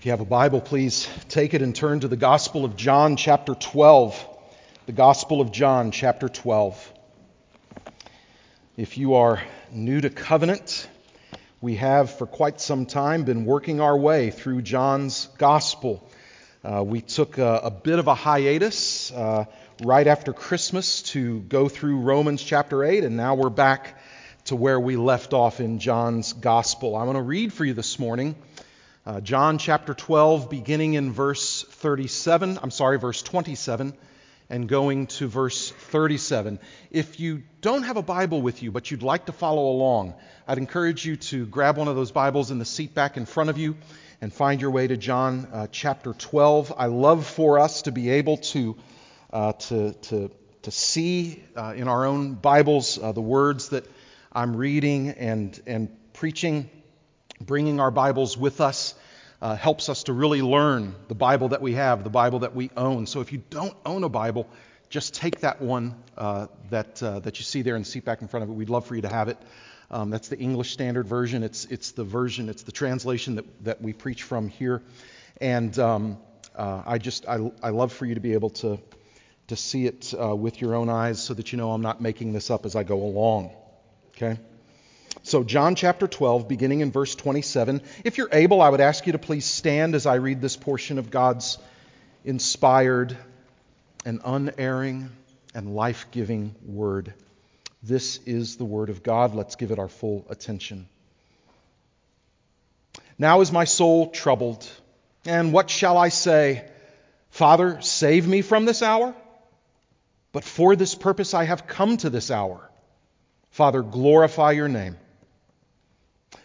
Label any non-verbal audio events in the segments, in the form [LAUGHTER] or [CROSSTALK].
If you have a Bible, please take it and turn to the Gospel of John, chapter 12. The Gospel of John, chapter 12. If you are new to covenant, we have for quite some time been working our way through John's Gospel. Uh, we took a, a, bit of a hiatus uh, right after Christmas to go through Romans chapter 8, and now we're back to where we left off in John's Gospel. I want to read for you this morning uh, John chapter 12, beginning in verse 37, I'm sorry, verse 27, and going to verse 37. If you don't have a Bible with you, but you'd like to follow along, I'd encourage you to grab one of those Bibles in the seat back in front of you and find your way to John uh, chapter 12. I love for us to be able to, uh, to, to, to see uh, in our own Bibles uh, the words that I'm reading and, and preaching bringing our Bibles with us uh, helps us to really learn the Bible that we have, the Bible that we own. So if you don't own a Bible, just take that one uh, that, uh, that you see there the seat back in front of it. We'd love for you to have it. Um, that's the English Standard Version. It's, it's the version, it's the translation that, that we preach from here. And um, uh, I just, I, I love for you to be able to, to see it uh, with your own eyes so that you know I'm not making this up as I go along. Okay? So, John chapter 12, beginning in verse 27. If you're able, I would ask you to please stand as I read this portion of God's inspired and unerring and life giving word. This is the word of God. Let's give it our full attention. Now is my soul troubled, and what shall I say? Father, save me from this hour? But for this purpose I have come to this hour. Father, glorify your name.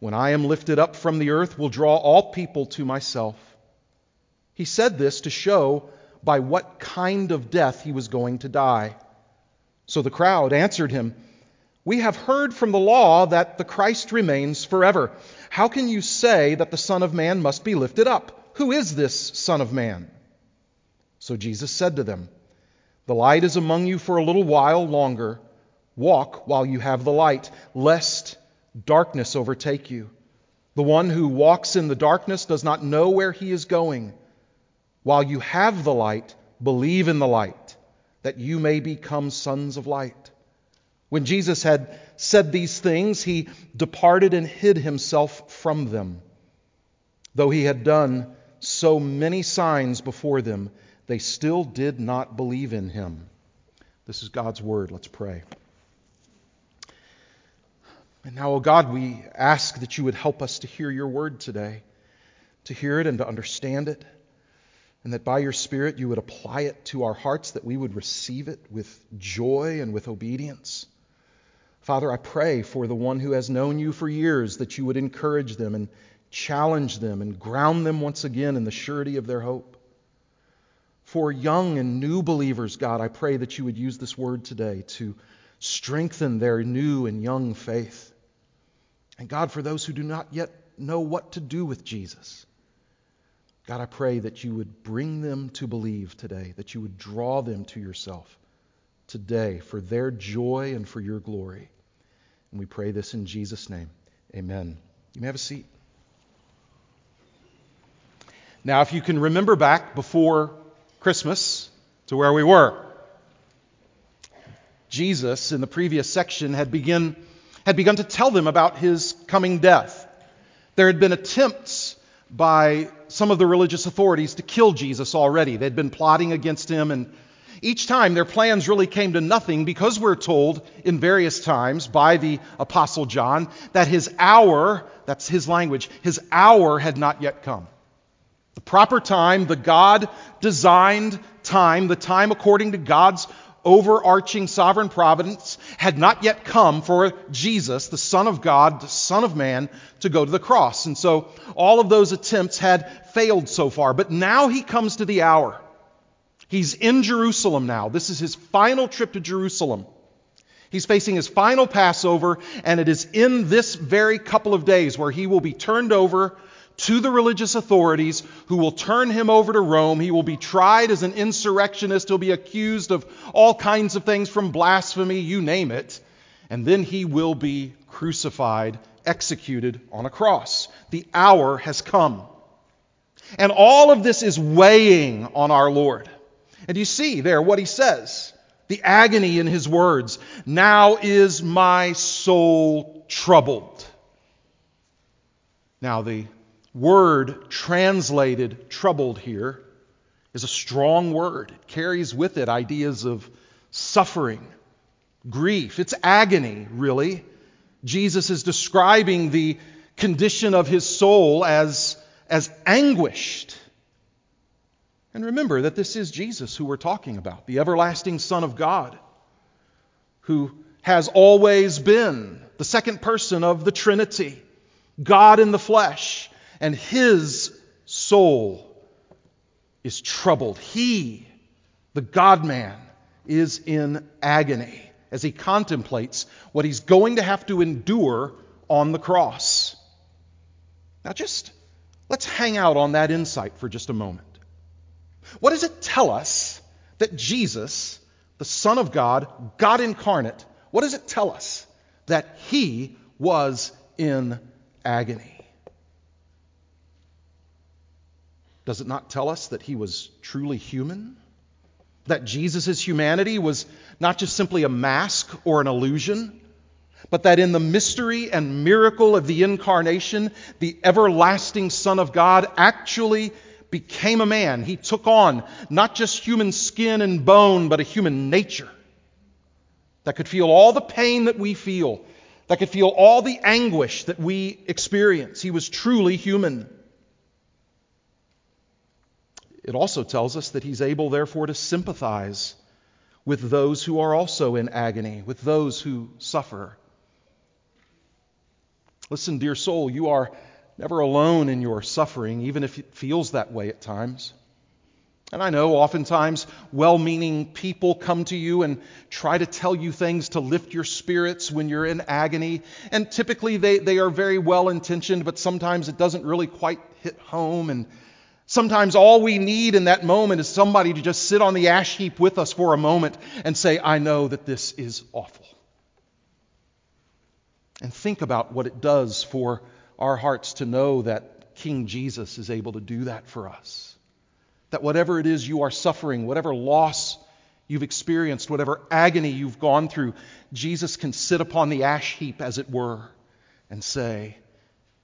when I am lifted up from the earth, will draw all people to myself. He said this to show by what kind of death he was going to die. So the crowd answered him, We have heard from the law that the Christ remains forever. How can you say that the Son of Man must be lifted up? Who is this Son of Man? So Jesus said to them, the light is among you for a little while longer. Walk while you have the light, lest darkness overtake you. The one who walks in the darkness does not know where he is going. While you have the light, believe in the light, that you may become sons of light. When Jesus had said these things, he departed and hid himself from them. Though he had done so many signs before them, they still did not believe in him. This is God's word. Let's pray. And now, oh God, we ask that you would help us to hear your word today, to hear it and to understand it, and that by your Spirit you would apply it to our hearts, that we would receive it with joy and with obedience. Father, I pray for the one who has known you for years that you would encourage them and challenge them and ground them once again in the surety of their hope. For young and new believers, God, I pray that you would use this word today to strengthen their new and young faith. And God, for those who do not yet know what to do with Jesus, God, I pray that you would bring them to believe today, that you would draw them to yourself today for their joy and for your glory. And we pray this in Jesus' name. Amen. You may have a seat. Now, if you can remember back before Christmas to where we were. Jesus, in the previous section, had, begin, had begun to tell them about his coming death. There had been attempts by some of the religious authorities to kill Jesus already. They'd been plotting against him, and each time their plans really came to nothing because we're told in various times by the Apostle John that his hour, that's his language, his hour had not yet come. The proper time, the God designed time, the time according to God's overarching sovereign providence had not yet come for Jesus, the Son of God, the Son of Man, to go to the cross. And so all of those attempts had failed so far. But now he comes to the hour. He's in Jerusalem now. This is his final trip to Jerusalem. He's facing his final Passover, and it is in this very couple of days where he will be turned over to the religious authorities who will turn him over to Rome. He will be tried as an insurrectionist. He'll be accused of all kinds of things from blasphemy, you name it. And then he will be crucified, executed on a cross. The hour has come. And all of this is weighing on our Lord. And you see there what he says the agony in his words. Now is my soul troubled. Now, the word translated troubled here is a strong word. It carries with it ideas of suffering, grief. It's agony, really. Jesus is describing the condition of his soul as, as anguished. And remember that this is Jesus who we're talking about, the everlasting Son of God, who has always been the second person of the Trinity, God in the flesh and his soul is troubled. He, the God man, is in agony as he contemplates what he's going to have to endure on the cross. Now, just let's hang out on that insight for just a moment. What does it tell us that Jesus, the Son of God, God incarnate, what does it tell us? That he was in agony. Does it not tell us that he was truly human? That Jesus' humanity was not just simply a mask or an illusion, but that in the mystery and miracle of the incarnation, the everlasting Son of God actually became a man. He took on not just human skin and bone, but a human nature that could feel all the pain that we feel, that could feel all the anguish that we experience. He was truly human. It also tells us that he's able, therefore, to sympathize with those who are also in agony, with those who suffer. Listen, dear soul, you are never alone in your suffering, even if it feels that way at times. And I know oftentimes well meaning people come to you and try to tell you things to lift your spirits when you're in agony. And typically they, they are very well intentioned, but sometimes it doesn't really quite hit home. And Sometimes all we need in that moment is somebody to just sit on the ash heap with us for a moment and say, I know that this is awful. And think about what it does for our hearts to know that King Jesus is able to do that for us. That whatever it is you are suffering, whatever loss you've experienced, whatever agony you've gone through, Jesus can sit upon the ash heap, as it were, and say,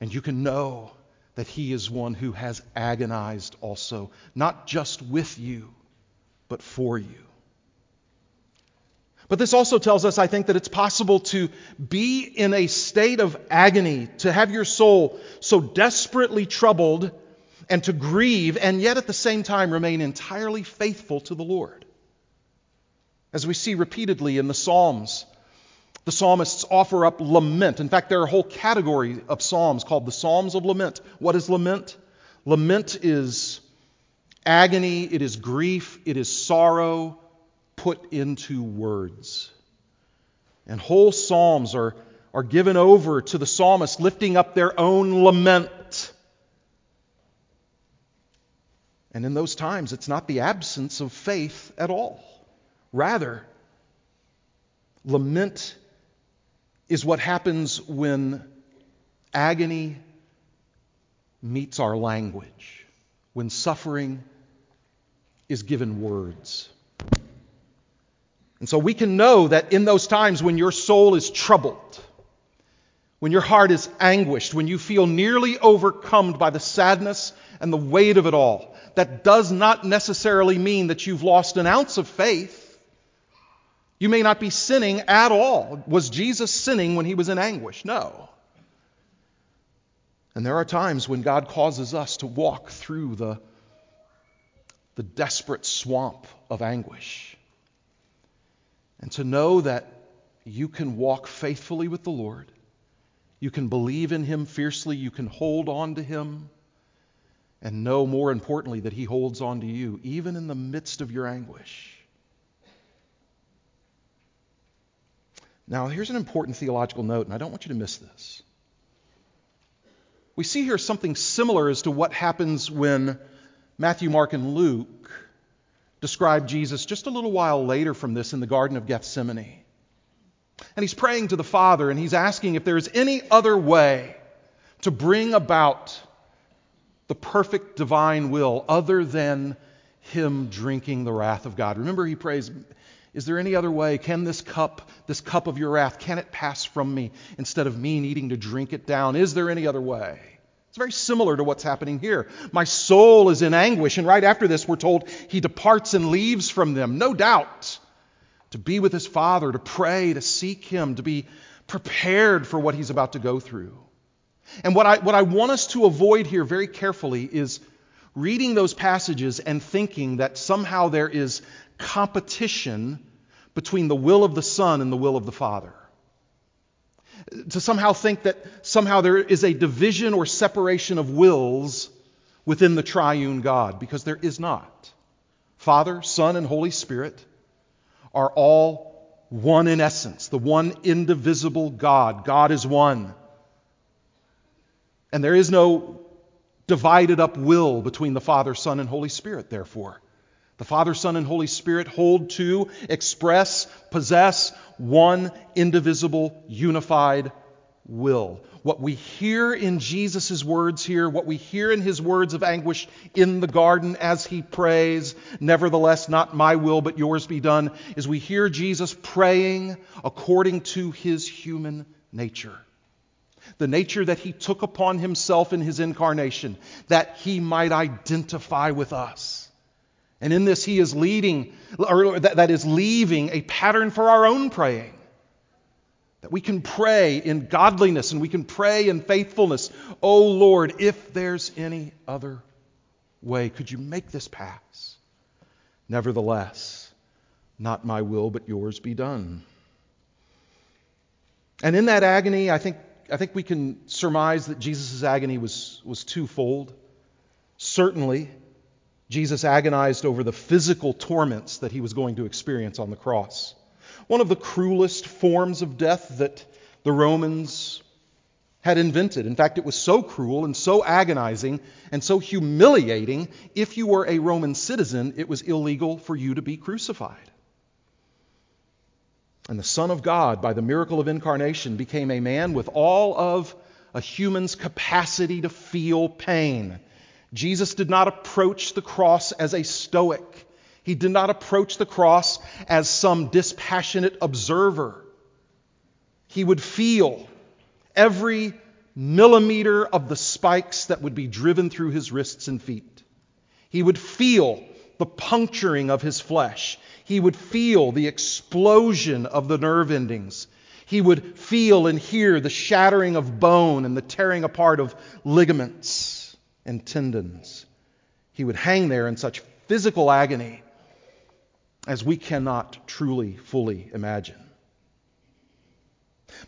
and you can know that he is one who has agonized also, not just with you, but for you. But this also tells us, I think, that it's possible to be in a state of agony, to have your soul so desperately troubled and to grieve, and yet at the same time remain entirely faithful to the Lord. As we see repeatedly in the Psalms, the psalmists offer up lament. In fact, there are a whole category of psalms called the Psalms of Lament. What is lament? Lament is agony, it is grief, it is sorrow put into words. And whole psalms are, are given over to the psalmist lifting up their own lament. And in those times, it's not the absence of faith at all. Rather, lament is what happens when agony meets our language, when suffering is given words. And so we can know that in those times when your soul is troubled, when your heart is anguished, when you feel nearly overcome by the sadness and the weight of it all, that does not necessarily mean that you've lost an ounce of faith. You may not be sinning at all. Was Jesus sinning when he was in anguish? No. And there are times when God causes us to walk through the, the desperate swamp of anguish. and to know that you can walk faithfully with the Lord. You can believe in Him fiercely. You can hold on to Him. And know, more importantly, that He holds on to you, even in the midst of your anguish. Now, here's an important theological note, and I don't want you to miss this. We see here something similar as to what happens when Matthew, Mark, and Luke describe Jesus just a little while later from this in the Garden of Gethsemane. And he's praying to the Father and he's asking if there is any other way to bring about the perfect divine will other than him drinking the wrath of God. Remember, he prays, Is there any other way? Can this cup, this cup of your wrath, can it pass from me instead of me needing to drink it down? Is there any other way? It's very similar to what's happening here. My soul is in anguish, and right after this, we're told he departs and leaves from them, no doubt, to be with his Father, to pray, to seek him, to be prepared for what he's about to go through. And what I, what I want us to avoid here very carefully is reading those passages and thinking that somehow there is competition between the will of the Son and the will of the Father to somehow think that somehow there is a division or separation of wills within the triune God, because there is not. Father, Son, and Holy Spirit are all one in essence, the one indivisible God. God is one. And there is no divided up will between the Father, Son, and Holy Spirit, therefore. The Father, Son, and Holy Spirit hold to, express, possess one indivisible, unified will. What we hear in Jesus' words here, what we hear in his words of anguish in the garden as he prays, Nevertheless, not my will, but yours be done, is we hear Jesus praying according to his human nature. The nature that he took upon himself in his incarnation, that he might identify with us and in this, he is leading, or that is leaving a pattern for our own praying. That we can pray in godliness and we can pray in faithfulness. Oh Lord, if there's any other way, could you make this pass? Nevertheless, not my will, but yours be done. And in that agony, I think, I think we can surmise that Jesus' agony was, was twofold. Certainly, Jesus agonized over the physical torments that he was going to experience on the cross. One of the cruelest forms of death that the Romans had invented. In fact, it was so cruel and so agonizing and so humiliating, if you were a Roman citizen, it was illegal for you to be crucified. And the Son of God, by the miracle of incarnation, became a man with all of a human's capacity to feel pain Jesus did not approach the cross as a stoic. He did not approach the cross as some dispassionate observer. He would feel every millimeter of the spikes that would be driven through his wrists and feet. He would feel the puncturing of his flesh. He would feel the explosion of the nerve endings. He would feel and hear the shattering of bone and the tearing apart of ligaments and tendons. He would hang there in such physical agony as we cannot truly, fully imagine.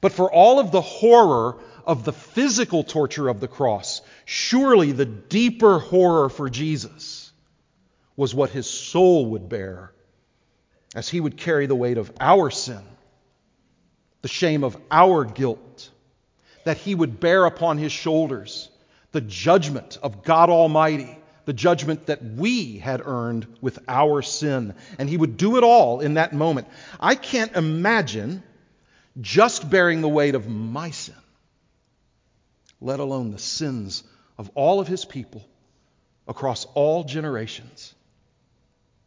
But for all of the horror of the physical torture of the cross, surely the deeper horror for Jesus was what his soul would bear as he would carry the weight of our sin, the shame of our guilt, that he would bear upon his shoulders the judgment of God Almighty, the judgment that we had earned with our sin. And He would do it all in that moment. I can't imagine just bearing the weight of my sin, let alone the sins of all of His people across all generations.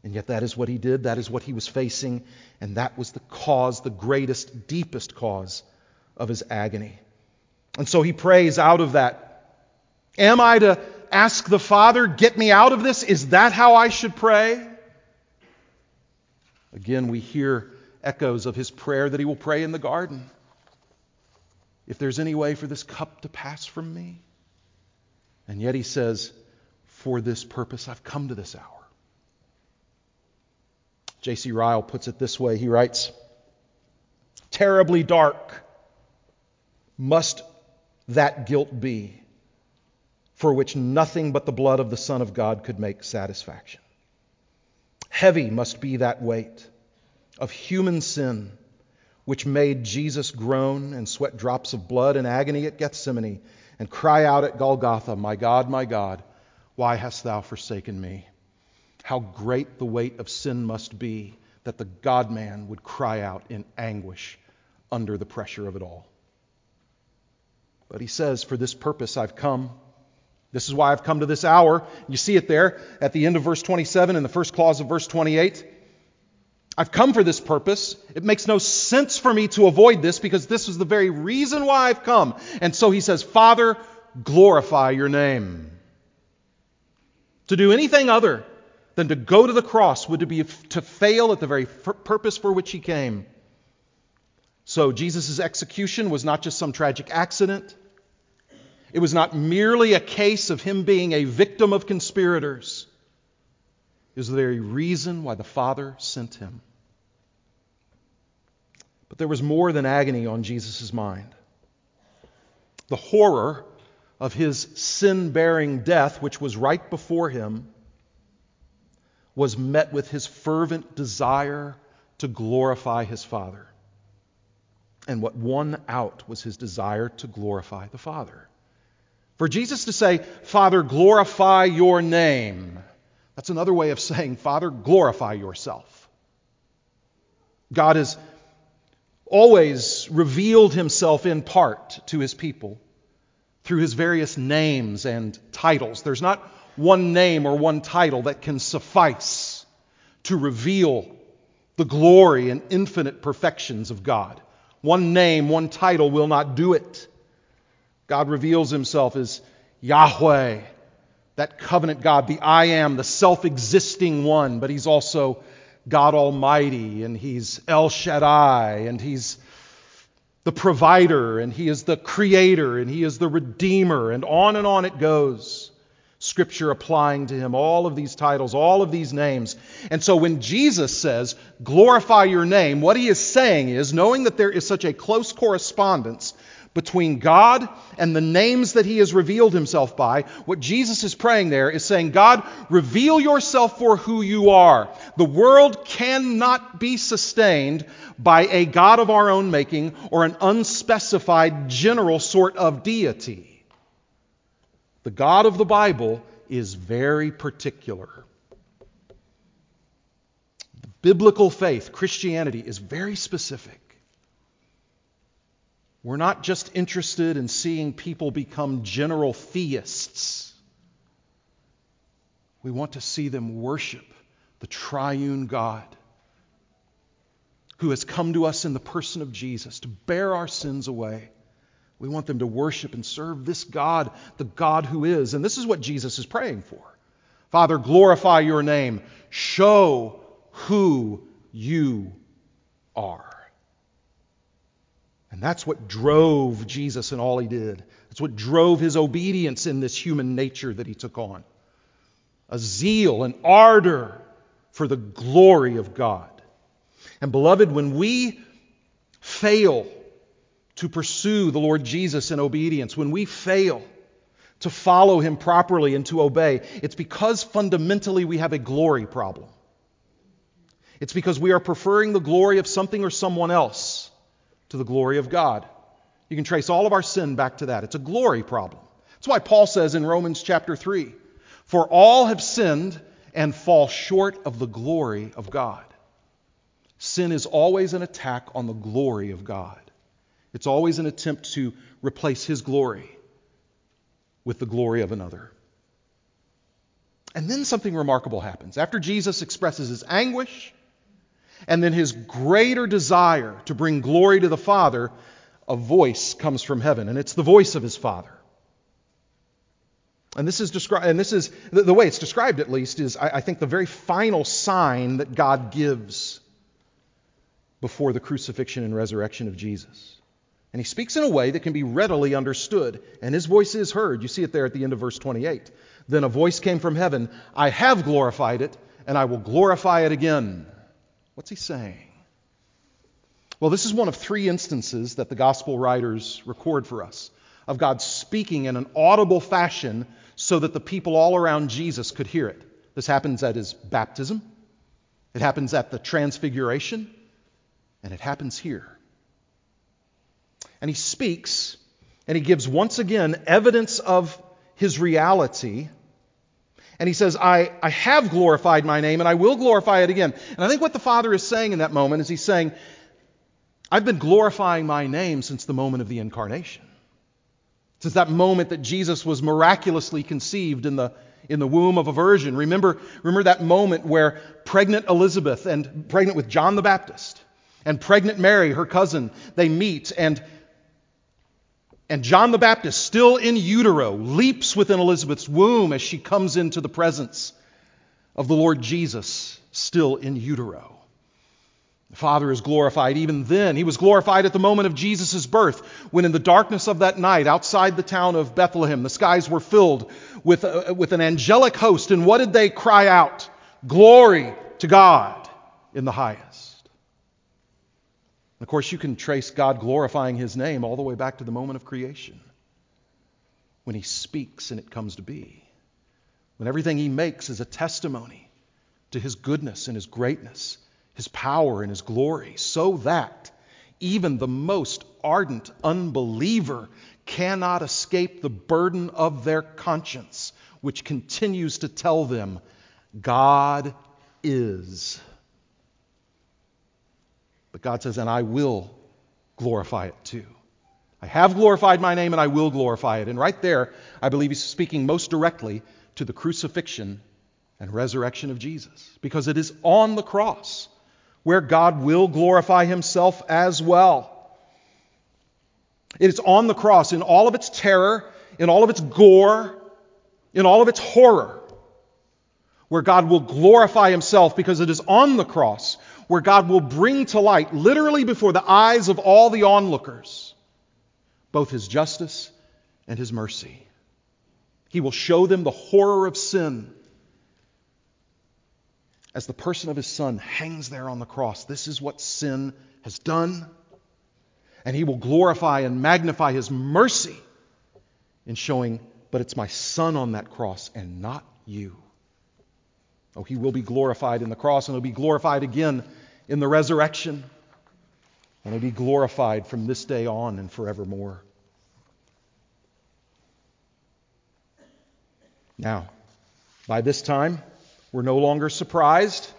And yet, that is what he did. That is what he was facing. And that was the cause, the greatest, deepest cause of his agony. And so he prays out of that Am I to ask the Father, get me out of this? Is that how I should pray? Again, we hear echoes of his prayer that he will pray in the garden. If there's any way for this cup to pass from me. And yet he says, For this purpose I've come to this hour. J.C. Ryle puts it this way he writes, terribly dark must that guilt be for which nothing but the blood of the Son of God could make satisfaction? Heavy must be that weight of human sin which made Jesus groan and sweat drops of blood in agony at Gethsemane and cry out at Golgotha, My God, my God, why hast thou forsaken me? How great the weight of sin must be that the God man would cry out in anguish under the pressure of it all. But he says, For this purpose I've come. This is why I've come to this hour. You see it there at the end of verse 27 in the first clause of verse 28. I've come for this purpose. It makes no sense for me to avoid this because this is the very reason why I've come. And so he says, Father, glorify your name. To do anything other than to go to the cross would be to fail at the very purpose for which he came. So Jesus' execution was not just some tragic accident. It was not merely a case of him being a victim of conspirators. It was the very reason why the Father sent him. But there was more than agony on Jesus' mind. The horror of his sin bearing death, which was right before him, was met with his fervent desire to glorify his Father. And what won out was his desire to glorify the Father. For Jesus to say, Father, glorify your name, that's another way of saying, Father, glorify yourself. God has always revealed himself in part to his people through his various names and titles. There's not one name or one title that can suffice to reveal the glory and infinite perfections of God. One name, one title will not do it. God reveals himself as Yahweh, that covenant God, the I am, the self existing one, but he's also God Almighty, and he's El Shaddai, and he's the provider, and he is the creator, and he is the redeemer, and on and on it goes. Scripture applying to him all of these titles, all of these names. And so when Jesus says, glorify your name, what he is saying is, knowing that there is such a close correspondence between God and the names that he has revealed himself by, what Jesus is praying there is saying, God, reveal yourself for who you are. The world cannot be sustained by a God of our own making or an unspecified general sort of deity. The God of the Bible is very particular. The biblical faith, Christianity, is very specific. We're not just interested in seeing people become general theists. We want to see them worship the triune God who has come to us in the person of Jesus to bear our sins away we want them to worship and serve this God, the God who is. And this is what Jesus is praying for. Father, glorify your name. Show who you are. And that's what drove Jesus in all he did. That's what drove his obedience in this human nature that he took on a zeal, an ardor for the glory of God. And beloved, when we fail to pursue the Lord Jesus in obedience, when we fail to follow him properly and to obey, it's because fundamentally we have a glory problem. It's because we are preferring the glory of something or someone else to the glory of God. You can trace all of our sin back to that. It's a glory problem. That's why Paul says in Romans chapter 3 For all have sinned and fall short of the glory of God. Sin is always an attack on the glory of God. It's always an attempt to replace his glory with the glory of another. And then something remarkable happens. After Jesus expresses his anguish and then his greater desire to bring glory to the Father, a voice comes from heaven, and it's the voice of his Father. And this is described, and this is the, the, way it's described at least is, I, I think, the very final sign that God gives before the crucifixion and resurrection of Jesus. And he speaks in a way that can be readily understood, and his voice is heard. You see it there at the end of verse 28. Then a voice came from heaven I have glorified it, and I will glorify it again. What's he saying? Well, this is one of three instances that the gospel writers record for us of God speaking in an audible fashion so that the people all around Jesus could hear it. This happens at his baptism, it happens at the transfiguration, and it happens here. And he speaks, and he gives once again evidence of his reality. And he says, I, I have glorified my name, and I will glorify it again. And I think what the Father is saying in that moment is he's saying, I've been glorifying my name since the moment of the incarnation. Since that moment that Jesus was miraculously conceived in the, in the womb of a virgin. Remember, remember that moment where pregnant Elizabeth and pregnant with John the Baptist and pregnant Mary, her cousin, they meet and and John the Baptist, still in utero, leaps within Elizabeth's womb as she comes into the presence of the Lord Jesus, still in utero. The Father is glorified even then. He was glorified at the moment of Jesus' birth, when in the darkness of that night, outside the town of Bethlehem, the skies were filled with, uh, with an angelic host. And what did they cry out? Glory to God in the highest. Of course, you can trace God glorifying His name all the way back to the moment of creation, when He speaks and it comes to be, when everything He makes is a testimony to His goodness and His greatness his power and his glory, so that even the most ardent unbeliever cannot escape the burden of their conscience, which continues to tell them, God is. But God says, and I will glorify it too. I have glorified my name and I will glorify it. And right there, I believe he's speaking most directly to the crucifixion and resurrection of Jesus, because it is on the cross where God will glorify himself as well. It is on the cross in all of its terror, in all of its gore, in all of its horror, where God will glorify himself because it is on the cross where God will bring to light, literally before the eyes of all the onlookers, both his justice and his mercy. He will show them the horror of sin as the person of his son hangs there on the cross. This is what sin has done. And he will glorify and magnify his mercy in showing, but it's my son on that cross and not you. Oh, he will be glorified in the cross and he'll be glorified again in the resurrection. And he'll be glorified from this day on and forevermore. Now, by this time, we're no longer surprised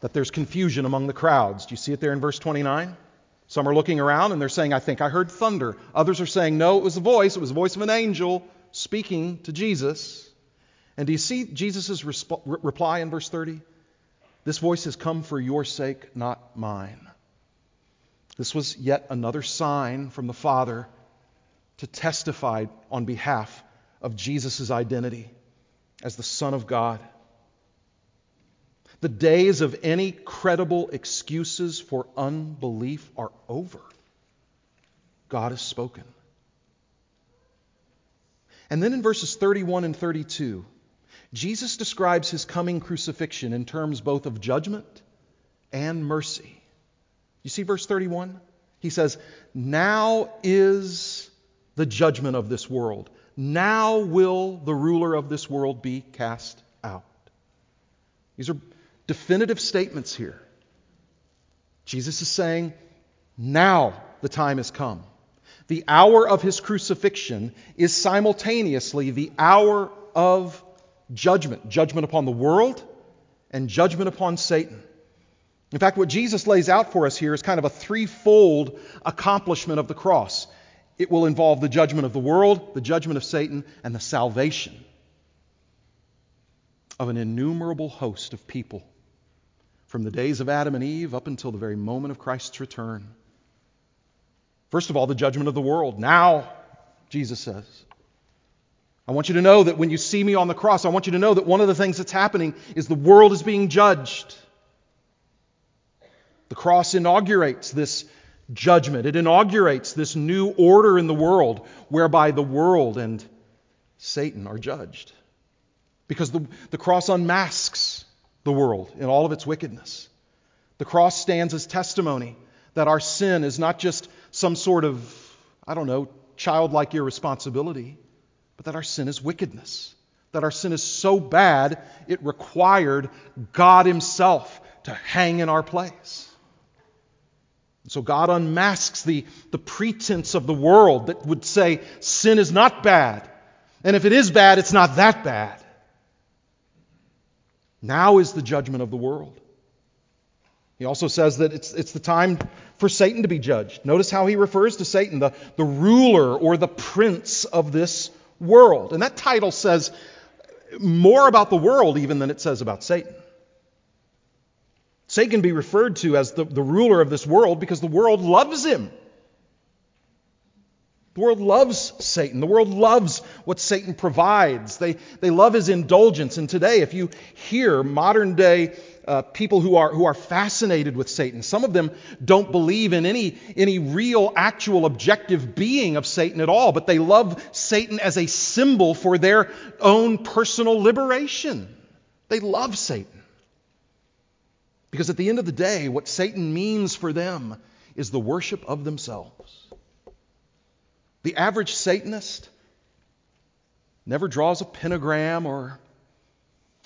that there's confusion among the crowds. Do you see it there in verse 29? Some are looking around and they're saying, I think I heard thunder. Others are saying, No, it was a voice. It was the voice of an angel speaking to Jesus. And do you see Jesus' resp- reply in verse 30? This voice has come for your sake, not mine. This was yet another sign from the Father to testify on behalf of Jesus' identity as the Son of God. The days of any credible excuses for unbelief are over. God has spoken. And then in verses 31 and 32, Jesus describes his coming crucifixion in terms both of judgment and mercy. You see verse 31? He says, Now is the judgment of this world. Now will the ruler of this world be cast out. These are definitive statements here. Jesus is saying, now the time has come. The hour of his crucifixion is simultaneously the hour of judgment judgment upon the world and judgment upon Satan. In fact, what Jesus lays out for us here is kind of a threefold accomplishment of the cross. It will involve the judgment of the world, the judgment of Satan, and the salvation of an innumerable host of people from the days of Adam and Eve up until the very moment of Christ's return. First of all, the judgment of the world. Now, Jesus says, I want you to know that when you see me on the cross, I want you to know that one of the things that's happening is the world is being judged. The cross inaugurates this judgment, it inaugurates this new order in the world whereby the world and Satan are judged. Because the, the cross unmasks the world in all of its wickedness. The cross stands as testimony that our sin is not just some sort of, I don't know, childlike irresponsibility, but that our sin is wickedness. That our sin is so bad it required God Himself to hang in our place. So God unmasks the, the pretense of the world that would say sin is not bad. And if it is bad, it's not that bad. Now is the judgment of the world. He also says that it's, it's the time for Satan to be judged. Notice how he refers to Satan, the, the ruler or the prince of this world. And that title says more about the world even than it says about Satan. Satan can be referred to as the, the ruler of this world because the world loves him. The world loves Satan. The world loves what Satan provides. They, they love his indulgence. And today, if you hear modern day uh, people who are, who are fascinated with Satan, some of them don't believe in any, any real, actual, objective being of Satan at all, but they love Satan as a symbol for their own personal liberation. They love Satan. Because at the end of the day, what Satan means for them is the worship of themselves. The average Satanist never draws a pentagram or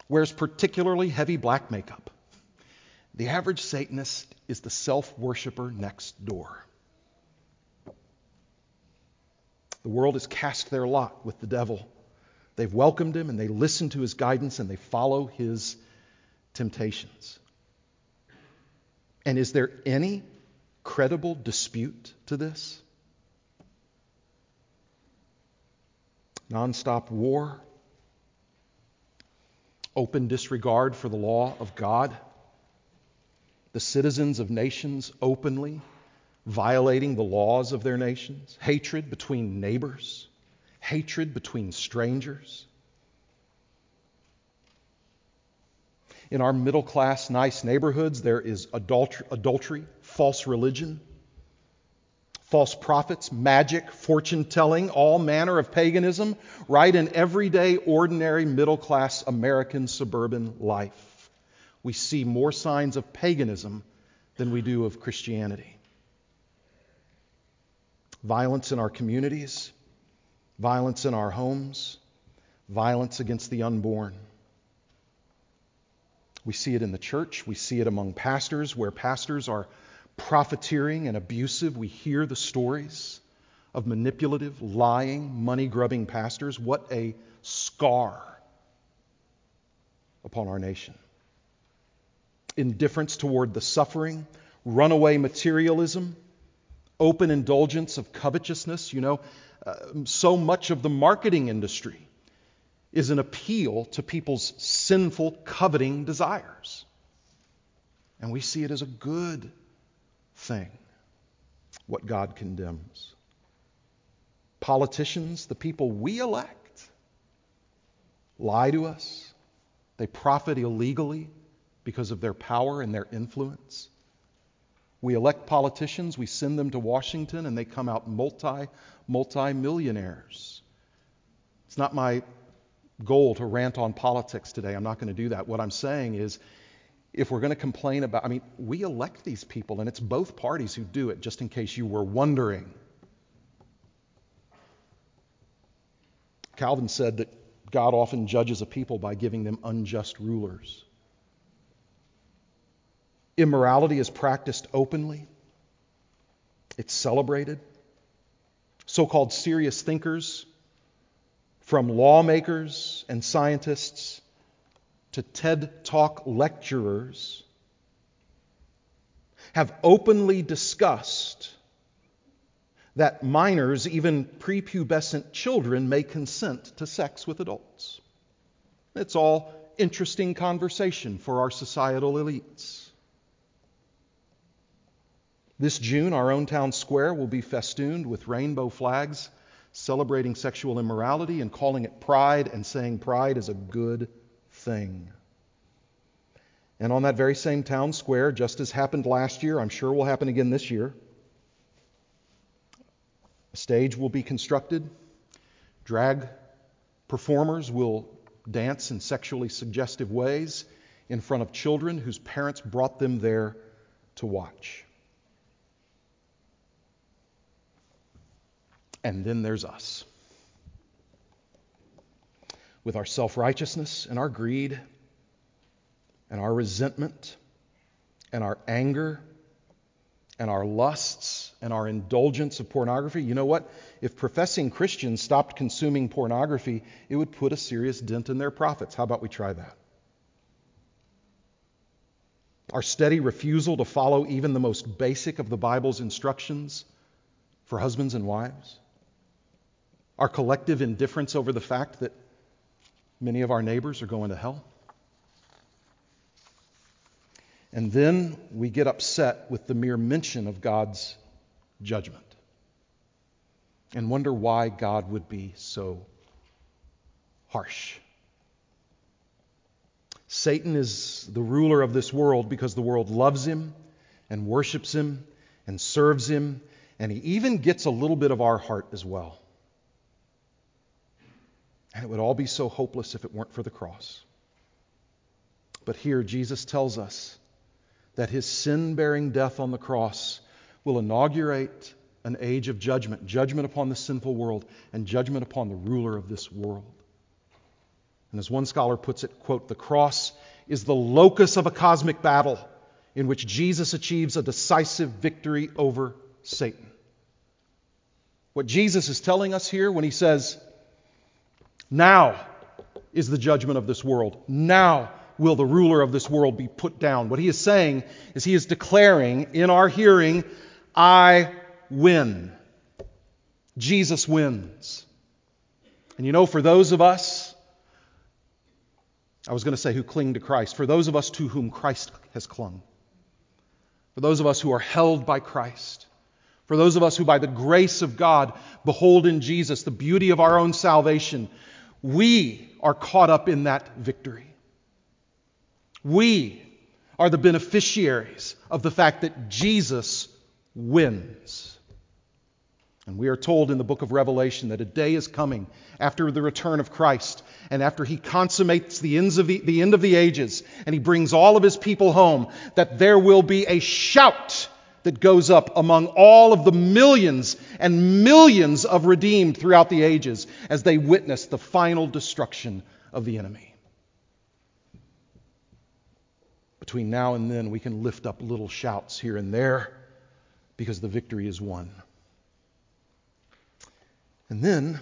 wears particularly heavy black makeup. The average Satanist is the self worshiper next door. The world has cast their lot with the devil. They've welcomed him and they listen to his guidance and they follow his temptations. And is there any credible dispute to this? nonstop war, open disregard for the law of God, the citizens of nations openly violating the laws of their nations, hatred between neighbors, hatred between strangers. In our middle class, nice neighborhoods, there is adultery, adultery false religion false prophets, magic, fortune telling, all manner of paganism, right in everyday, ordinary, middle class American suburban life. We see more signs of paganism than we do of Christianity. Violence in our communities, violence in our homes, violence against the unborn. We see it in the church, we see it among pastors, where pastors are profiteering and abusive. We hear the stories of manipulative, lying, money grubbing pastors. What a scar upon our nation. Indifference toward the suffering, runaway materialism, open indulgence of covetousness. You know, uh, so much of the marketing industry is an appeal to people's sinful, coveting desires. And we see it as a good thing, what God condemns. Politicians, the people we elect, lie to us. They profit illegally because of their power and their influence. We elect politicians, we send them to Washington, and they come out multi, multi millionaires. It's not my goal to rant on politics today. I'm not going to do that. What I'm saying is if we're going to complain about, I mean, we elect these people, and it's both parties who do it, just in case you were wondering. Calvin said that God often judges a people by giving them unjust rulers. Immorality is practiced openly, it's celebrated. So called serious thinkers, from lawmakers and scientists to TED Talk lecturers have openly discussed that minors, even prepubescent children, may consent to sex with adults. It's all interesting conversation for our societal elites. This June, our own town square will be festooned with rainbow flags celebrating sexual immorality and calling it pride and saying pride is a good thing. And on that very same town square, just as happened last year, I'm sure will happen again this year, a stage will be constructed. Drag performers will dance in sexually suggestive ways in front of children whose parents brought them there to watch. And then there's us. With our self righteousness and our greed and our resentment and our anger and our lusts and our indulgence of pornography, you know what? If professing Christians stopped consuming pornography, it would put a serious dent in their profits. How about we try that? Our steady refusal to follow even the most basic of the Bible's instructions for husbands and wives. Our collective indifference over the fact that many of our neighbors are going to hell. And then we get upset with the mere mention of God's judgment and wonder why God would be so harsh. Satan is the ruler of this world because the world loves him and worships him and serves him, and he even gets a little bit of our heart as well. And it would all be so hopeless if it weren't for the cross. But here, Jesus tells us that his sin bearing death on the cross will inaugurate an age of judgment judgment upon the sinful world and judgment upon the ruler of this world. And as one scholar puts it, quote, the cross is the locus of a cosmic battle in which Jesus achieves a decisive victory over Satan. What Jesus is telling us here when he says, Now is the judgment of this world. Now will the ruler of this world be put down. What he is saying is he is declaring in our hearing, I win. Jesus wins. And you know, for those of us, I was going to say who cling to Christ, for those of us to whom Christ has clung, for those of us who are held by Christ, for those of us who, by the grace of God, behold in Jesus the beauty of our own salvation, we are caught up in that victory. We are the beneficiaries of the fact that Jesus wins. And we are told in the book of Revelation that a day is coming after the return of Christ and after he consummates the, ends of the, the end of the ages and he brings all of his people home, that there will be a shout that goes up among all of the millions and millions of redeemed throughout the ages as they witness the final destruction of the enemy. between now and then, we can lift up little shouts here and there because the victory is won. And then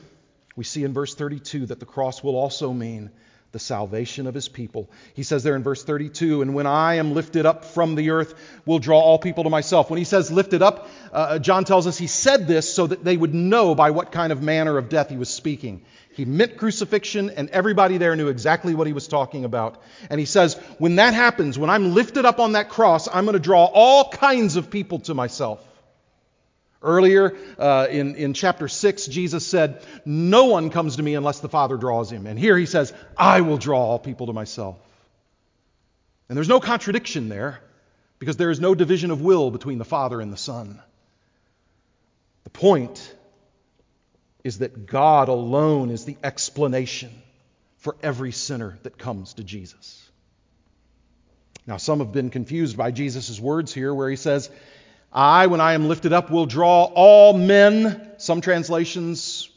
we see in verse 32 that the cross will also mean the salvation of his people. He says there in verse 32, and when I am lifted up from the earth, will draw all people to myself. When he says lifted up, uh, John tells us he said this so that they would know by what kind of manner of death he was speaking. He meant crucifixion, and everybody there knew exactly what he was talking about. And he says, When that happens, when I'm lifted up on that cross, I'm going to draw all kinds of people to myself. Earlier uh, in, in chapter 6, Jesus said, No one comes to me unless the Father draws him. And here he says, I will draw all people to myself. And there's no contradiction there because there is no division of will between the Father and the Son. The point is that God alone is the explanation for every sinner that comes to Jesus. Now, some have been confused by Jesus' words here, where he says, I, when I am lifted up, will draw all men. Some translations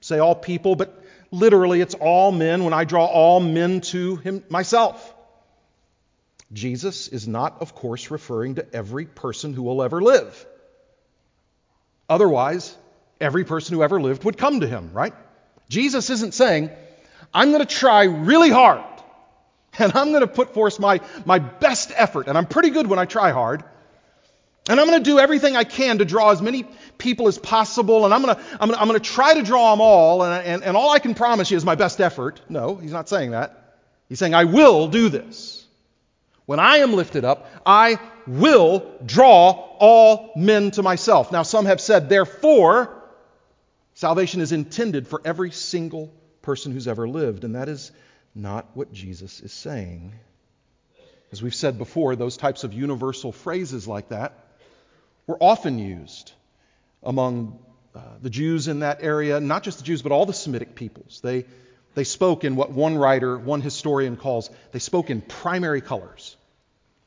say all people, but literally it's all men when I draw all men to him myself. Jesus is not, of course, referring to every person who will ever live. Otherwise, every person who ever lived would come to him, right? Jesus isn't saying, I'm going to try really hard and I'm going to put forth my, my best effort, and I'm pretty good when I try hard. And I'm going to do everything I can to draw as many people as possible, and I'm going to, I'm going to, I'm going to try to draw them all, and, and, and all I can promise you is my best effort. No, he's not saying that. He's saying, I will do this. When I am lifted up, I will draw all men to myself. Now, some have said, therefore, Salvation is intended for every single person who's ever lived, and that is not what Jesus is saying. As we've said before, those types of universal phrases like that were often used among uh, the Jews in that area, not just the Jews, but all the Semitic peoples. They, they spoke in what one writer, one historian calls, they spoke in primary colors.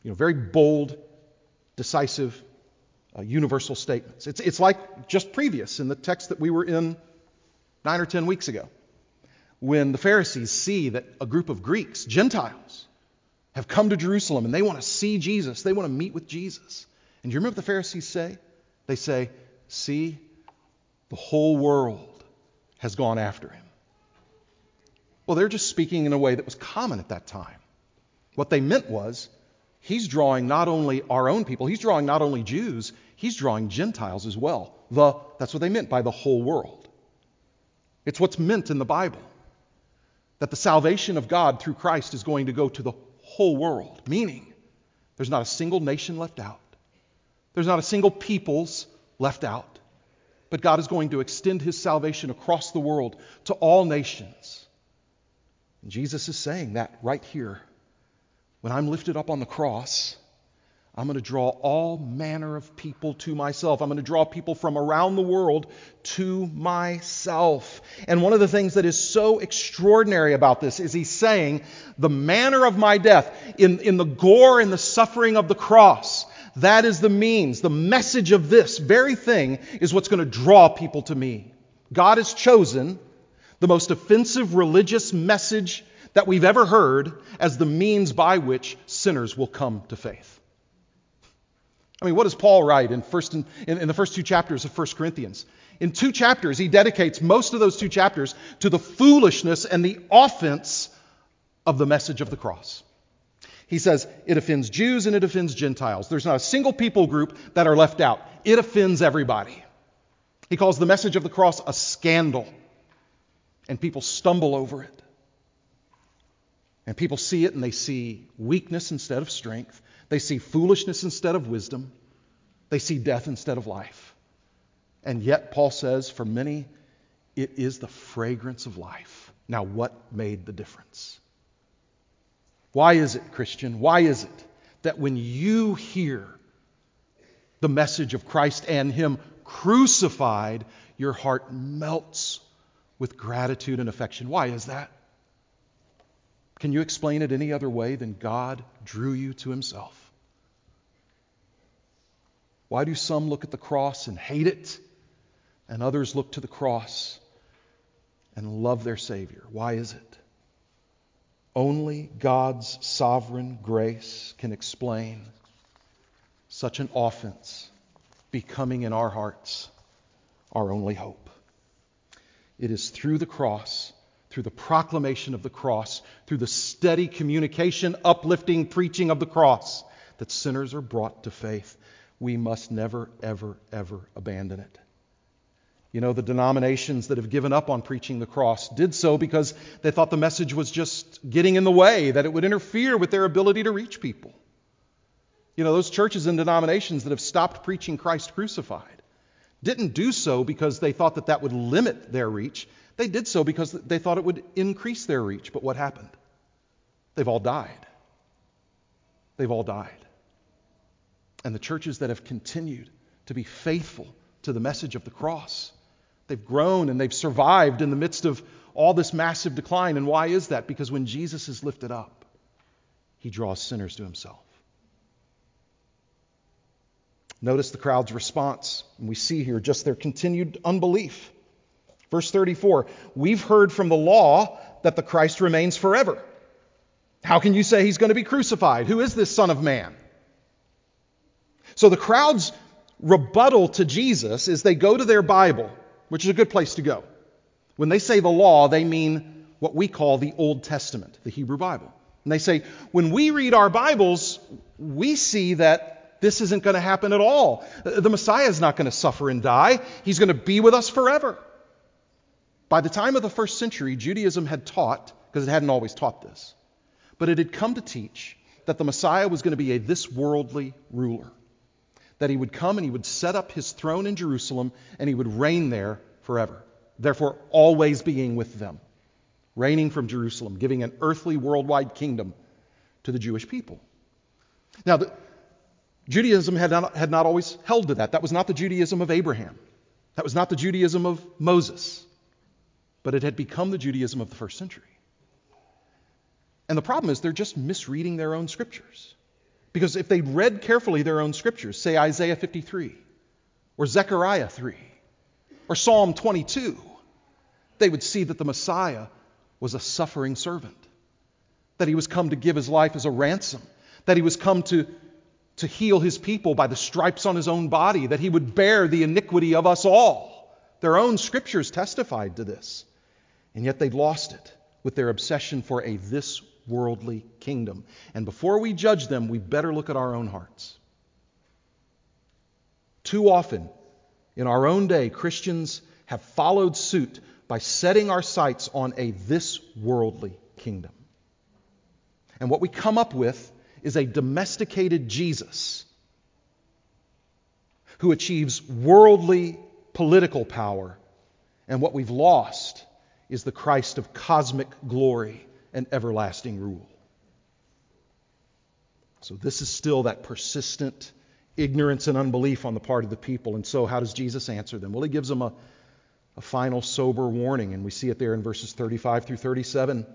You know, very bold, decisive, uh, universal statements. It's, it's like just previous in the text that we were in nine or ten weeks ago, when the Pharisees see that a group of Greeks, Gentiles, have come to Jerusalem and they want to see Jesus, they want to meet with Jesus. And you remember what the Pharisees say? They say, See, the whole world has gone after him. Well, they're just speaking in a way that was common at that time. What they meant was, he's drawing not only our own people, he's drawing not only Jews, he's drawing Gentiles as well. The, that's what they meant by the whole world. It's what's meant in the Bible that the salvation of God through Christ is going to go to the whole world, meaning there's not a single nation left out, there's not a single peoples left out. But God is going to extend his salvation across the world to all nations. And Jesus is saying that right here. When I'm lifted up on the cross, I'm going to draw all manner of people to myself. I'm going to draw people from around the world to myself. And one of the things that is so extraordinary about this is he's saying, the manner of my death, in, in the gore and the suffering of the cross, that is the means. The message of this very thing is what's going to draw people to me. God has chosen the most offensive religious message that we've ever heard as the means by which sinners will come to faith. I mean, what does Paul write in, first in, in, the first two chapters of 1 Corinthians? In two chapters, he dedicates most of those two chapters to the foolishness and the offense of the message of the cross. He says it offends Jews and it offends Gentiles. There's not a single people group that are left out. It offends everybody. He calls the message of the cross a scandal, and people stumble over it. And people see it and they see weakness instead of strength. They see foolishness instead of wisdom. They see death instead of life. And yet, Paul says, for many, it is the fragrance of life. Now, what made the difference? Why is it, Christian? Why is it that when you hear the message of Christ and Him crucified, your heart melts with gratitude and affection? Why is that? Can you explain it any other way than God drew you to Himself? Why do some look at the cross and hate it, and others look to the cross and love their Savior? Why is it? Only God's sovereign grace can explain such an offense becoming in our hearts our only hope. It is through the cross, through the proclamation of the cross, through the steady communication, uplifting preaching of the cross, that sinners are brought to faith. We must never, ever, ever abandon it. You know, the denominations that have given up on preaching the cross did so because they thought the message was just getting in the way, that it would interfere with their ability to reach people. You know, those churches and denominations that have stopped preaching Christ crucified didn't do so because they thought that that would limit their reach. They did so because they thought it would increase their reach. But what happened? They've all died. They've all died. And the churches that have continued to be faithful to the message of the cross They've grown and they've survived in the midst of all this massive decline. And why is that? Because when Jesus is lifted up, he draws sinners to himself. Notice the crowd's response. And we see here just their continued unbelief. Verse 34 We've heard from the law that the Christ remains forever. How can you say he's going to be crucified? Who is this Son of Man? So the crowd's rebuttal to Jesus is they go to their Bible which is a good place to go. When they say the law, they mean what we call the Old Testament, the Hebrew Bible. And they say, when we read our Bibles, we see that this isn't going to happen at all. The Messiah is not going to suffer and die, he's going to be with us forever. By the time of the first century, Judaism had taught, because it hadn't always taught this, but it had come to teach that the Messiah was going to be a this worldly ruler that he would come and he would set up his throne in Jerusalem and he would reign there forever. Therefore, always being with them, reigning from Jerusalem, giving an earthly worldwide kingdom to the Jewish people. Now, the, Judaism had not, had not always held to that. That was not the Judaism of Abraham, that was not the Judaism of Moses, but it had become the Judaism of the first century. And the problem is they're just misreading their own scriptures. Because if they'd read carefully their own scriptures, say Isaiah 53, or Zechariah 3, or Psalm 22, they would see that the Messiah was a suffering servant, that he was come to give his life as a ransom, that he was come to, to heal his people by the stripes on his own body, that he would bear the iniquity of us all. Their own scriptures testified to this. And yet they've lost it with their obsession for a this worldly kingdom. And before we judge them, we better look at our own hearts. Too often, in our own day, Christians have followed suit by setting our sights on a this worldly kingdom. And what we come up with is a domesticated Jesus who achieves worldly political power. And what we've lost is the Christ of cosmic glory and everlasting rule. So, this is still that persistent ignorance and unbelief on the part of the people. And so, how does Jesus answer them? Well, he gives them a, a final sober warning, and we see it there in verses 35 through 37.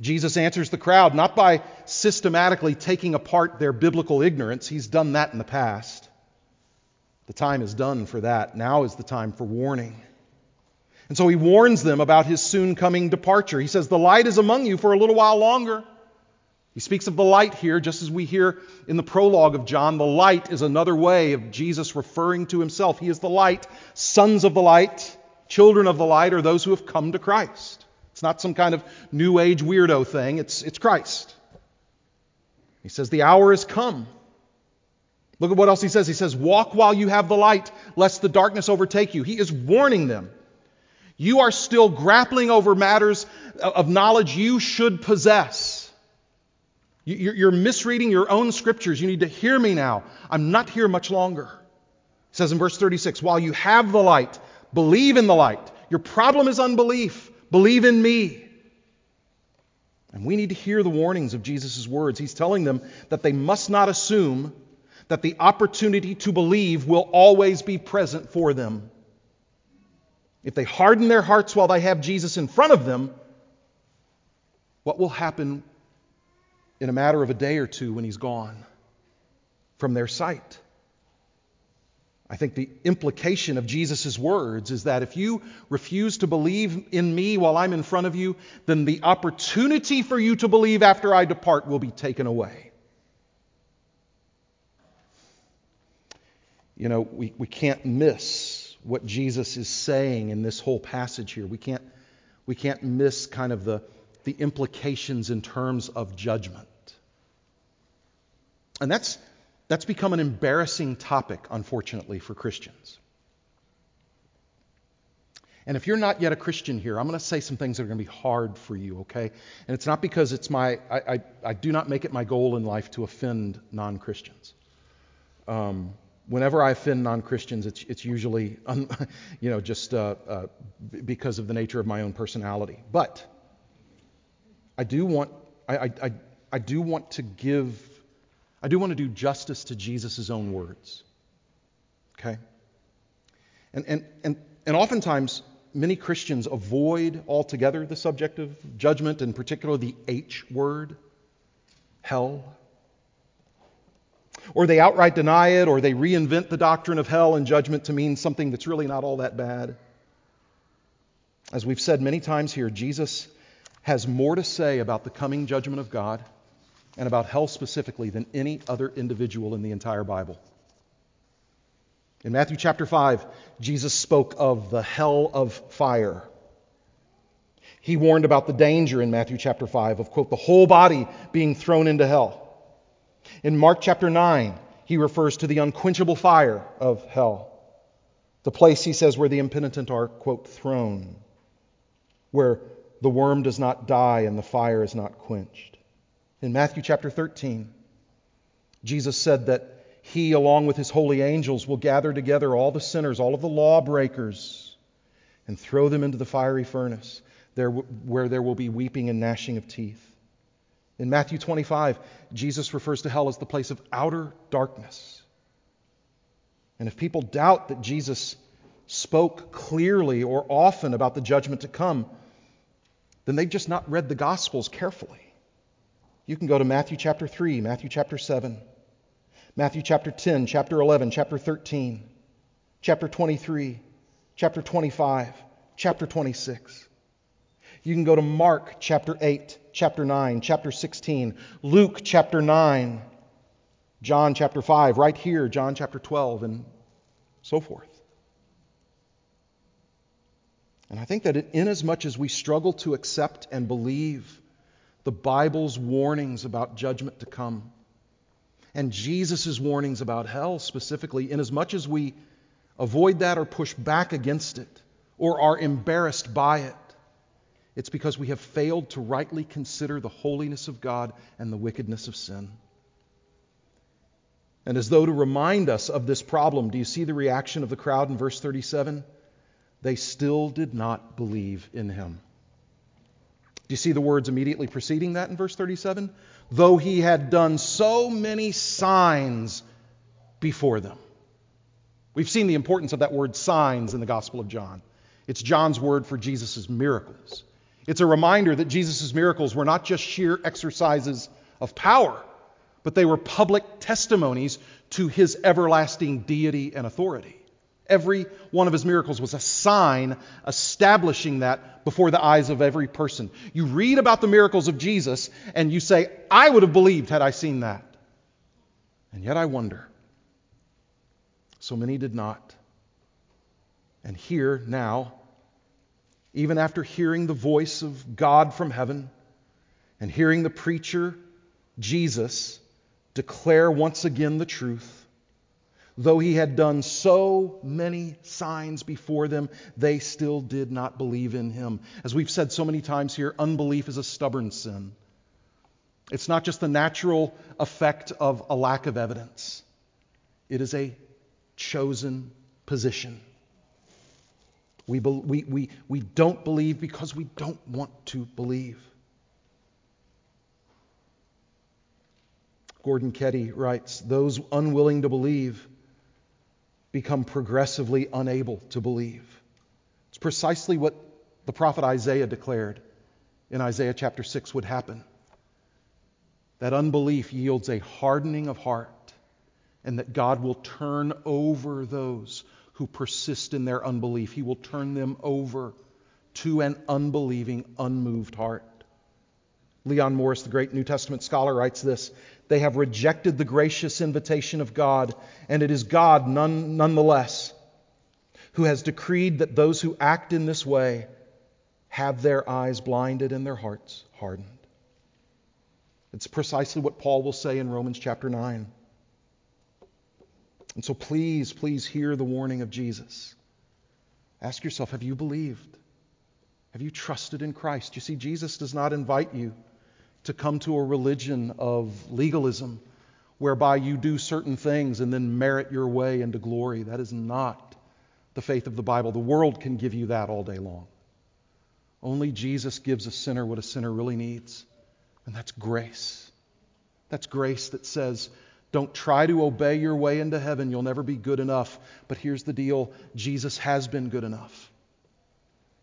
Jesus answers the crowd not by systematically taking apart their biblical ignorance, he's done that in the past. The time is done for that. Now is the time for warning. And so he warns them about his soon coming departure. He says, The light is among you for a little while longer. He speaks of the light here, just as we hear in the prologue of John. The light is another way of Jesus referring to himself. He is the light. Sons of the light, children of the light are those who have come to Christ. It's not some kind of new age weirdo thing, it's, it's Christ. He says, The hour has come. Look at what else he says. He says, Walk while you have the light, lest the darkness overtake you. He is warning them. You are still grappling over matters of knowledge you should possess. You're misreading your own scriptures. You need to hear me now. I'm not here much longer. It says in verse 36 While you have the light, believe in the light. Your problem is unbelief. Believe in me. And we need to hear the warnings of Jesus' words. He's telling them that they must not assume that the opportunity to believe will always be present for them. If they harden their hearts while they have Jesus in front of them, what will happen in a matter of a day or two when he's gone from their sight? I think the implication of Jesus' words is that if you refuse to believe in me while I'm in front of you, then the opportunity for you to believe after I depart will be taken away. You know, we, we can't miss what Jesus is saying in this whole passage here. We can't, we can't miss kind of the, the implications in terms of judgment. And that's, that's become an embarrassing topic, unfortunately, for Christians. And if you're not yet a Christian here, I'm going to say some things that are going to be hard for you, okay? And it's not because it's my, I, I, I do not make it my goal in life to offend non Christians. Um, whenever I offend non-Christians, it's, it's usually, un, [LAUGHS] you know, just uh, uh, because of the nature of my own personality. But I do want, I, I, I do want to give, I do want to do justice to Jesus' own words. Okay? And, and, and, and oftentimes, many Christians avoid altogether the subject of judgment, in particular the H word, hell. Or they outright deny it, or they reinvent the doctrine of hell and judgment to mean something that's really not all that bad. As we've said many times here, Jesus has more to say about the coming judgment of God and about hell specifically than any other individual in the entire Bible. In Matthew chapter 5, Jesus spoke of the hell of fire. He warned about the danger in Matthew chapter 5 of, quote, the whole body being thrown into hell. In Mark chapter 9, he refers to the unquenchable fire of hell. The place, he says, where the impenitent are, quote, thrown, where the worm does not die and the fire is not quenched. In Matthew chapter 13, Jesus said that he, along with his holy angels, will gather together all the sinners, all of the lawbreakers, and throw them into the fiery furnace, there, where there will be weeping and gnashing of teeth. In Matthew 25, Jesus refers to hell as the place of outer darkness. And if people doubt that Jesus spoke clearly or often about the judgment to come, then they've just not read the Gospels carefully. You can go to Matthew chapter 3, Matthew chapter 7, Matthew chapter 10, chapter 11, chapter 13, chapter 23, chapter 25, chapter 26. You can go to Mark chapter 8, chapter 9, chapter 16, Luke chapter 9, John chapter 5, right here, John chapter 12, and so forth. And I think that inasmuch as much as we struggle to accept and believe the Bible's warnings about judgment to come, and Jesus' warnings about hell specifically, inasmuch as we avoid that or push back against it or are embarrassed by it, it's because we have failed to rightly consider the holiness of God and the wickedness of sin. And as though to remind us of this problem, do you see the reaction of the crowd in verse 37? They still did not believe in him. Do you see the words immediately preceding that in verse 37? Though he had done so many signs before them. We've seen the importance of that word signs in the Gospel of John. It's John's word for Jesus' miracles. It's a reminder that Jesus' miracles were not just sheer exercises of power, but they were public testimonies to his everlasting deity and authority. Every one of his miracles was a sign establishing that before the eyes of every person. You read about the miracles of Jesus and you say, I would have believed had I seen that. And yet I wonder. So many did not. And here now, even after hearing the voice of God from heaven and hearing the preacher, Jesus, declare once again the truth, Though he had done so many signs before them, they still did not believe in him. As we've said so many times here, unbelief is a stubborn sin. It's not just the natural effect of a lack of evidence, it is a chosen position. We, we, we, we don't believe because we don't want to believe. Gordon Keddie writes Those unwilling to believe become progressively unable to believe. It's precisely what the prophet Isaiah declared in Isaiah chapter 6 would happen. That unbelief yields a hardening of heart, and that God will turn over those who persist in their unbelief. He will turn them over to an unbelieving, unmoved heart. Leon Morris, the great New Testament scholar, writes this They have rejected the gracious invitation of God, and it is God, none, nonetheless, who has decreed that those who act in this way have their eyes blinded and their hearts hardened. It's precisely what Paul will say in Romans chapter 9. And so please, please hear the warning of Jesus. Ask yourself have you believed? Have you trusted in Christ? You see, Jesus does not invite you to come to a religion of legalism whereby you do certain things and then merit your way into glory. That is not the faith of the Bible. The world can give you that all day long. Only Jesus gives a sinner what a sinner really needs, and that's grace. That's grace that says, don't try to obey your way into heaven. You'll never be good enough. But here's the deal Jesus has been good enough.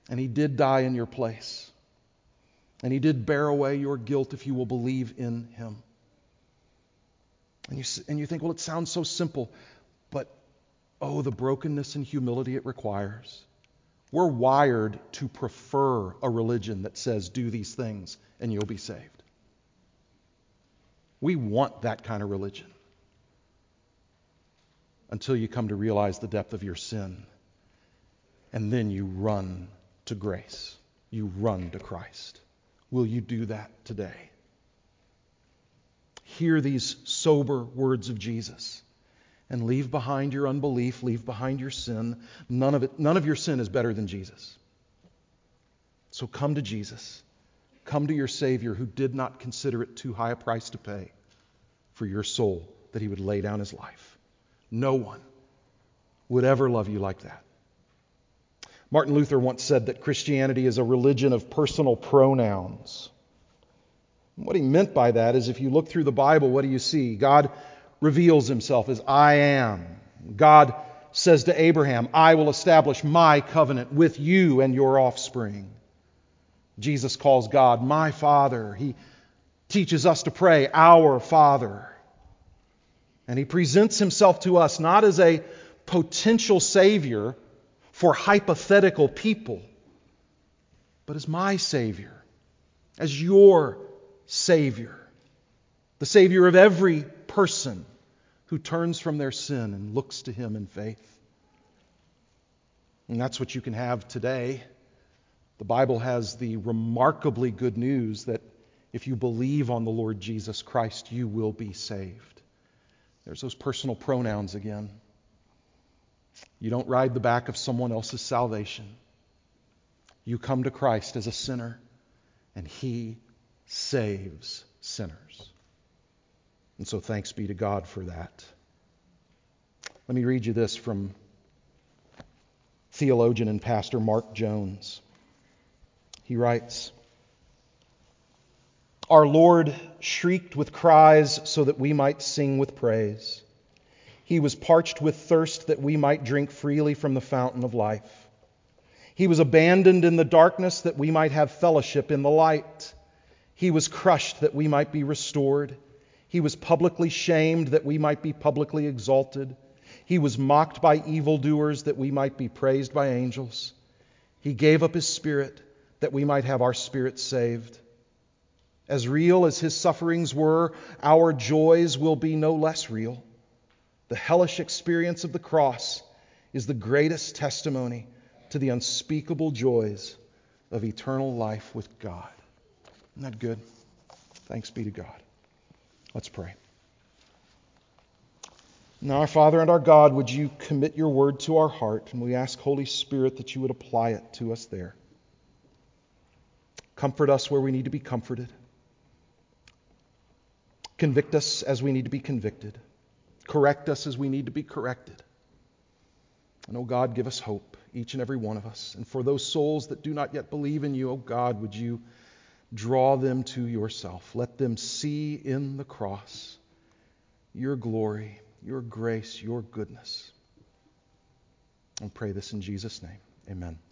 And he did die in your place. And he did bear away your guilt if you will believe in him. And you, and you think, well, it sounds so simple, but oh, the brokenness and humility it requires. We're wired to prefer a religion that says, do these things and you'll be saved. We want that kind of religion until you come to realize the depth of your sin. And then you run to grace, you run to Christ. Will you do that today? Hear these sober words of Jesus and leave behind your unbelief, leave behind your sin. None of it, none of your sin is better than Jesus. So come to Jesus. Come to your Savior who did not consider it too high a price to pay for your soul that he would lay down his life. No one would ever love you like that. Martin Luther once said that Christianity is a religion of personal pronouns. What he meant by that is if you look through the Bible, what do you see? God reveals himself as I am. God says to Abraham, I will establish my covenant with you and your offspring. Jesus calls God my Father. He teaches us to pray, Our Father. And he presents himself to us not as a potential Savior for hypothetical people, but as my Savior, as your Savior, the Savior of every person who turns from their sin and looks to him in faith. And that's what you can have today. The Bible has the remarkably good news that if you believe on the Lord Jesus Christ, you will be saved. There's those personal pronouns again. You don't ride the back of someone else's salvation. You come to Christ as a sinner, and He saves sinners. And so thanks be to God for that. Let me read you this from theologian and pastor Mark Jones. He writes Our Lord shrieked with cries so that we might sing with praise. He was parched with thirst that we might drink freely from the fountain of life. He was abandoned in the darkness that we might have fellowship in the light. He was crushed that we might be restored. He was publicly shamed that we might be publicly exalted. He was mocked by evildoers that we might be praised by angels. He gave up his spirit that we might have our spirit saved. As real as his sufferings were, our joys will be no less real. The hellish experience of the cross is the greatest testimony to the unspeakable joys of eternal life with God. Isn't that good? Thanks be to God. Let's pray. Now, our Father and our God, would you commit your word to our heart? And we ask, Holy Spirit, that you would apply it to us there. Comfort us where we need to be comforted. Convict us as we need to be convicted. Correct us as we need to be corrected. And, oh God, give us hope, each and every one of us. And for those souls that do not yet believe in you, oh God, would you draw them to yourself? Let them see in the cross your glory your grace, your goodness. And pray this in Jesus' name. Amen.